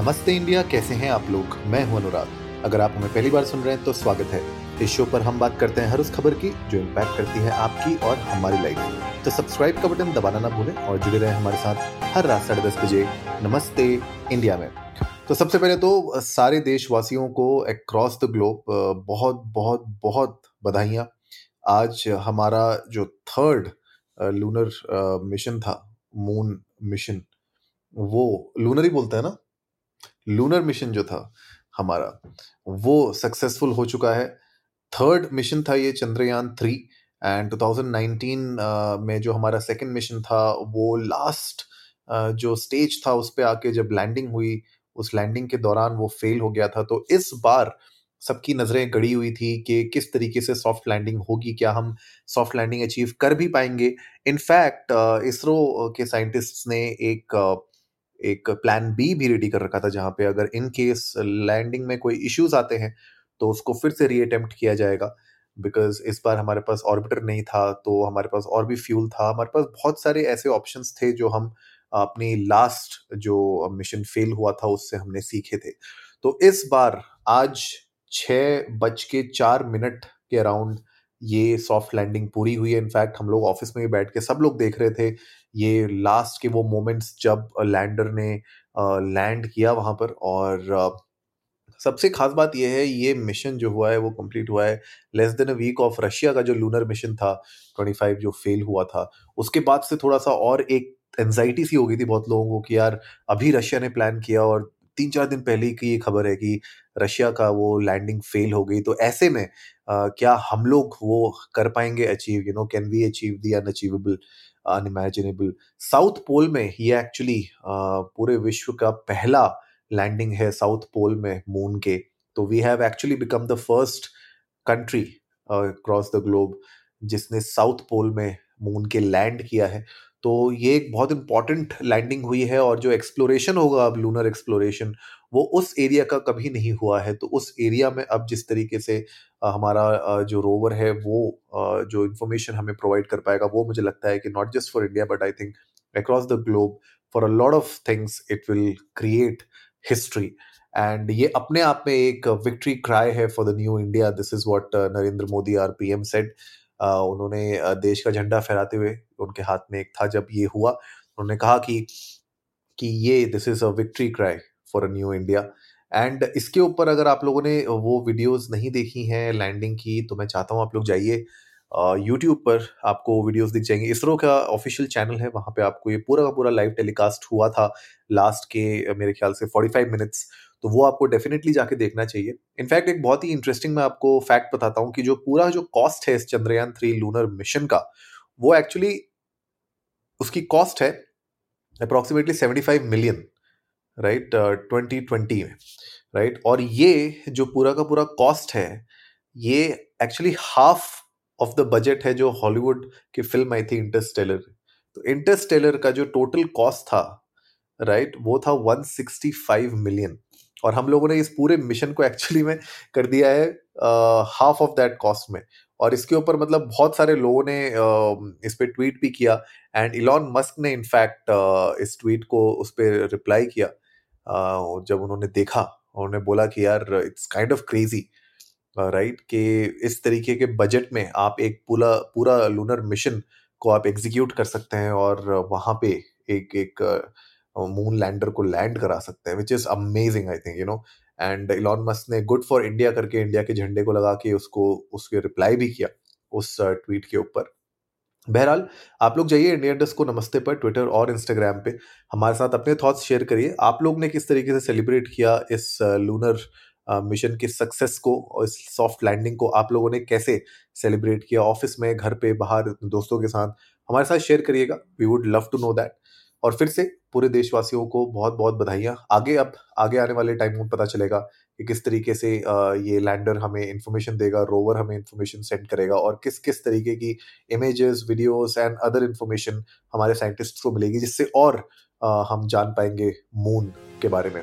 नमस्ते इंडिया, कैसे हैं आप लोग? मैं हूँ अनुराग। अगर आप हमें पहली बार सुन रहे हैं तो स्वागत है। इस शो पर हम बात करते हैं हर उस खबर की, जो इम्पैक्ट करती है आपकी और हमारी लाइफ तो सब्सक्राइब का बटन दबाना ना भूलें और जुड़े रहें हमारे साथ हर रात साढ़े दस बजे नमस्ते इंडिया में। तो सबसे पहले तो सारे देशवासियों को अक्रॉस द ग्लोब बहुत बहुत बहुत बधाइयाँ। आज हमारा जो थर्ड लूनर मिशन था मून मिशन वो लूनर ही बोलते हैं ना? लूनर मिशन जो था हमारा, वो सक्सेसफुल हो चुका है। थर्ड मिशन था ये चंद्रयान थ्री एंड 2019 में जो हमारा सेकंड मिशन था, वो लास्ट जो स्टेज था उस पर आके जब लैंडिंग हुई, उस लैंडिंग के दौरान वो फेल हो गया था। तो इस बार सबकी नज़रें गड़ी हुई थी कि किस तरीके से सॉफ्ट लैंडिंग होगी, क्या हम सॉफ्ट लैंडिंग अचीव कर भी पाएँगे। इनफैक्ट इसरो के साइंटिस्ट्स ने एक एक प्लान बी भी रेडी कर रखा था, जहाँ पे अगर इन केस लैंडिंग में कोई इश्यूज़ आते हैं तो उसको फिर से रीअटेम्प्ट किया जाएगा। बिकॉज़ इस बार हमारे पास ऑर्बिटर नहीं था तो हमारे पास और भी फ्यूल था। हमारे पास बहुत सारे ऐसे ऑप्शंस थे जो हम अपनी लास्ट जो मिशन फेल हुआ था, उससे हमने सीखे थे। तो इस बार आज छः बज के चार मिनट के अराउंड ये सॉफ्ट लैंडिंग पूरी हुई है। इनफैक्ट हम लोग ऑफ़िस में भी बैठ के सब लोग देख रहे थे ये लास्ट के वो मोमेंट्स जब लैंडर ने लैंड किया वहाँ पर और सबसे खास बात यह है ये मिशन जो हुआ है वो कंप्लीट हुआ है less than a week of Russia का जो लूनर मिशन था 25 जो फेल हुआ था। उसके बाद से थोड़ा सा और एक एनजाइटी सी हो गई थी बहुत लोगों को कि यार अभी रशिया ने प्लान किया और तीन चार दिन पहले की ये खबर है कि रशिया का वो लैंडिंग फेल हो गई। तो ऐसे में आ, क्या हम लोग वो कर पाएँगे achieve you know can we achieve the unachievable unimaginable south pole में ये एक्चुअली पूरे विश्व का पहला लैंडिंग है साउथ पोल में मून के। तो we have actually become the first country across the globe जिसने साउथ पोल में मून के लैंड किया है। तो ये एक बहुत इंपॉर्टेंट लैंडिंग हुई है और जो एक्सप्लोरेशन होगा अब लूनर एक्सप्लोरेशन वो उस एरिया का कभी नहीं हुआ है। तो उस एरिया में अब जिस तरीके से हमारा जो रोवर है, वो जो इन्फॉर्मेशन हमें प्रोवाइड कर पाएगा, वो मुझे लगता है कि not just for India but I think across the globe for a lot of things it will create history and ये अपने आप में एक विक्ट्री क्राई है for the new India this is what Narendra Modi our P M said उन्होंने देश का झंडा फहराते हुए उनके हाथ में एक था जब ये हुआ। उन्होंने कहा कि कि ये this is a victory cry for a new India and इसके ऊपर अगर आप लोगों ने वो वीडियोस नहीं देखी हैं लैंडिंग की तो मैं चाहता हूँ आप लोग जाइए। यूट्यूब पर आपको वीडियोस दिख जाएँगे। इसरो का ऑफिशियल चैनल है। वहाँ पे आपको ये पूरा का पूरा लाइव टेलीकास्ट हुआ था लास्ट के मेरे ख्याल से 45 मिनट्स तो वो आपको डेफिनेटली जाके देखना चाहिए। इनफैक्ट एक बहुत ही इंटरेस्टिंग मैं आपको फैक्ट बताता हूँ कि जो पूरा जो कॉस्ट है इस चंद्रयान थ्री लूनर मिशन का, वो एक्चुअली उसकी कॉस्ट है approximately seventy five million right twenty twenty में राइट? और ये जो पूरा का पूरा कॉस्ट है, ये actually half of the budget है जो हॉलीवुड की फ़िल्म आई थी इंटरस्टेलर तो इंटरस्टेलर का जो टोटल कॉस्ट था राइट वो था 165 मिलियन और हम लोगों ने इस पूरे मिशन को एक्चुअली में कर दिया है हाफ़ ऑफ़ दैट कॉस्ट में। और इसके ऊपर मतलब बहुत सारे लोगों ने uh, इस पर ट्वीट भी किया। एंड इलॉन मस्क ने इनफैक्ट uh, इस ट्वीट को उस पर रिप्लाई किया। Uh, जब उन्होंने देखा उन्होंने बोला कि यार it's kind of crazy right कि इस तरीके के बजट में आप एक पूरा पूरा लूनर मिशन को आप एग्जीक्यूट कर सकते हैं और वहाँ पे एक एक मून लैंडर को लैंड करा सकते हैं which is amazing I think you know and Elon Musk ने गुड फॉर इंडिया करके इंडिया के झंडे को लगा के उसको, उसके रिप्लाई भी किया उस ट्वीट के ऊपर। बहरहाल, आप लोग जाइए इंडिया डस्ट को नमस्ते पर ट्विटर और इंस्टाग्राम पे। हमारे साथ अपने थॉट्स शेयर करिए। आप लोग ने किस तरीके से सेलिब्रेट किया इस लूनर मिशन के सक्सेस को और इस सॉफ्ट लैंडिंग को आप लोगों ने कैसे सेलिब्रेट किया? ऑफ़िस में, घर पे, बाहर, दोस्तों के साथ? हमारे साथ शेयर करिएगा। We would love to know that और फिर से पूरे देशवासियों को बहुत बहुत बधाइयाँ। आगे अब, आगे आने वाले टाइम में पता चलेगा कि किस तरीके से ये लैंडर हमें इन्फॉर्मेशन देगा रोवर हमें इन्फॉर्मेशन सेंड करेगा और किस किस तरीके की images videos and other information हमारे साइंटिस्ट को मिलेगी, जिससे और हम जान पाएँगे मून के बारे में।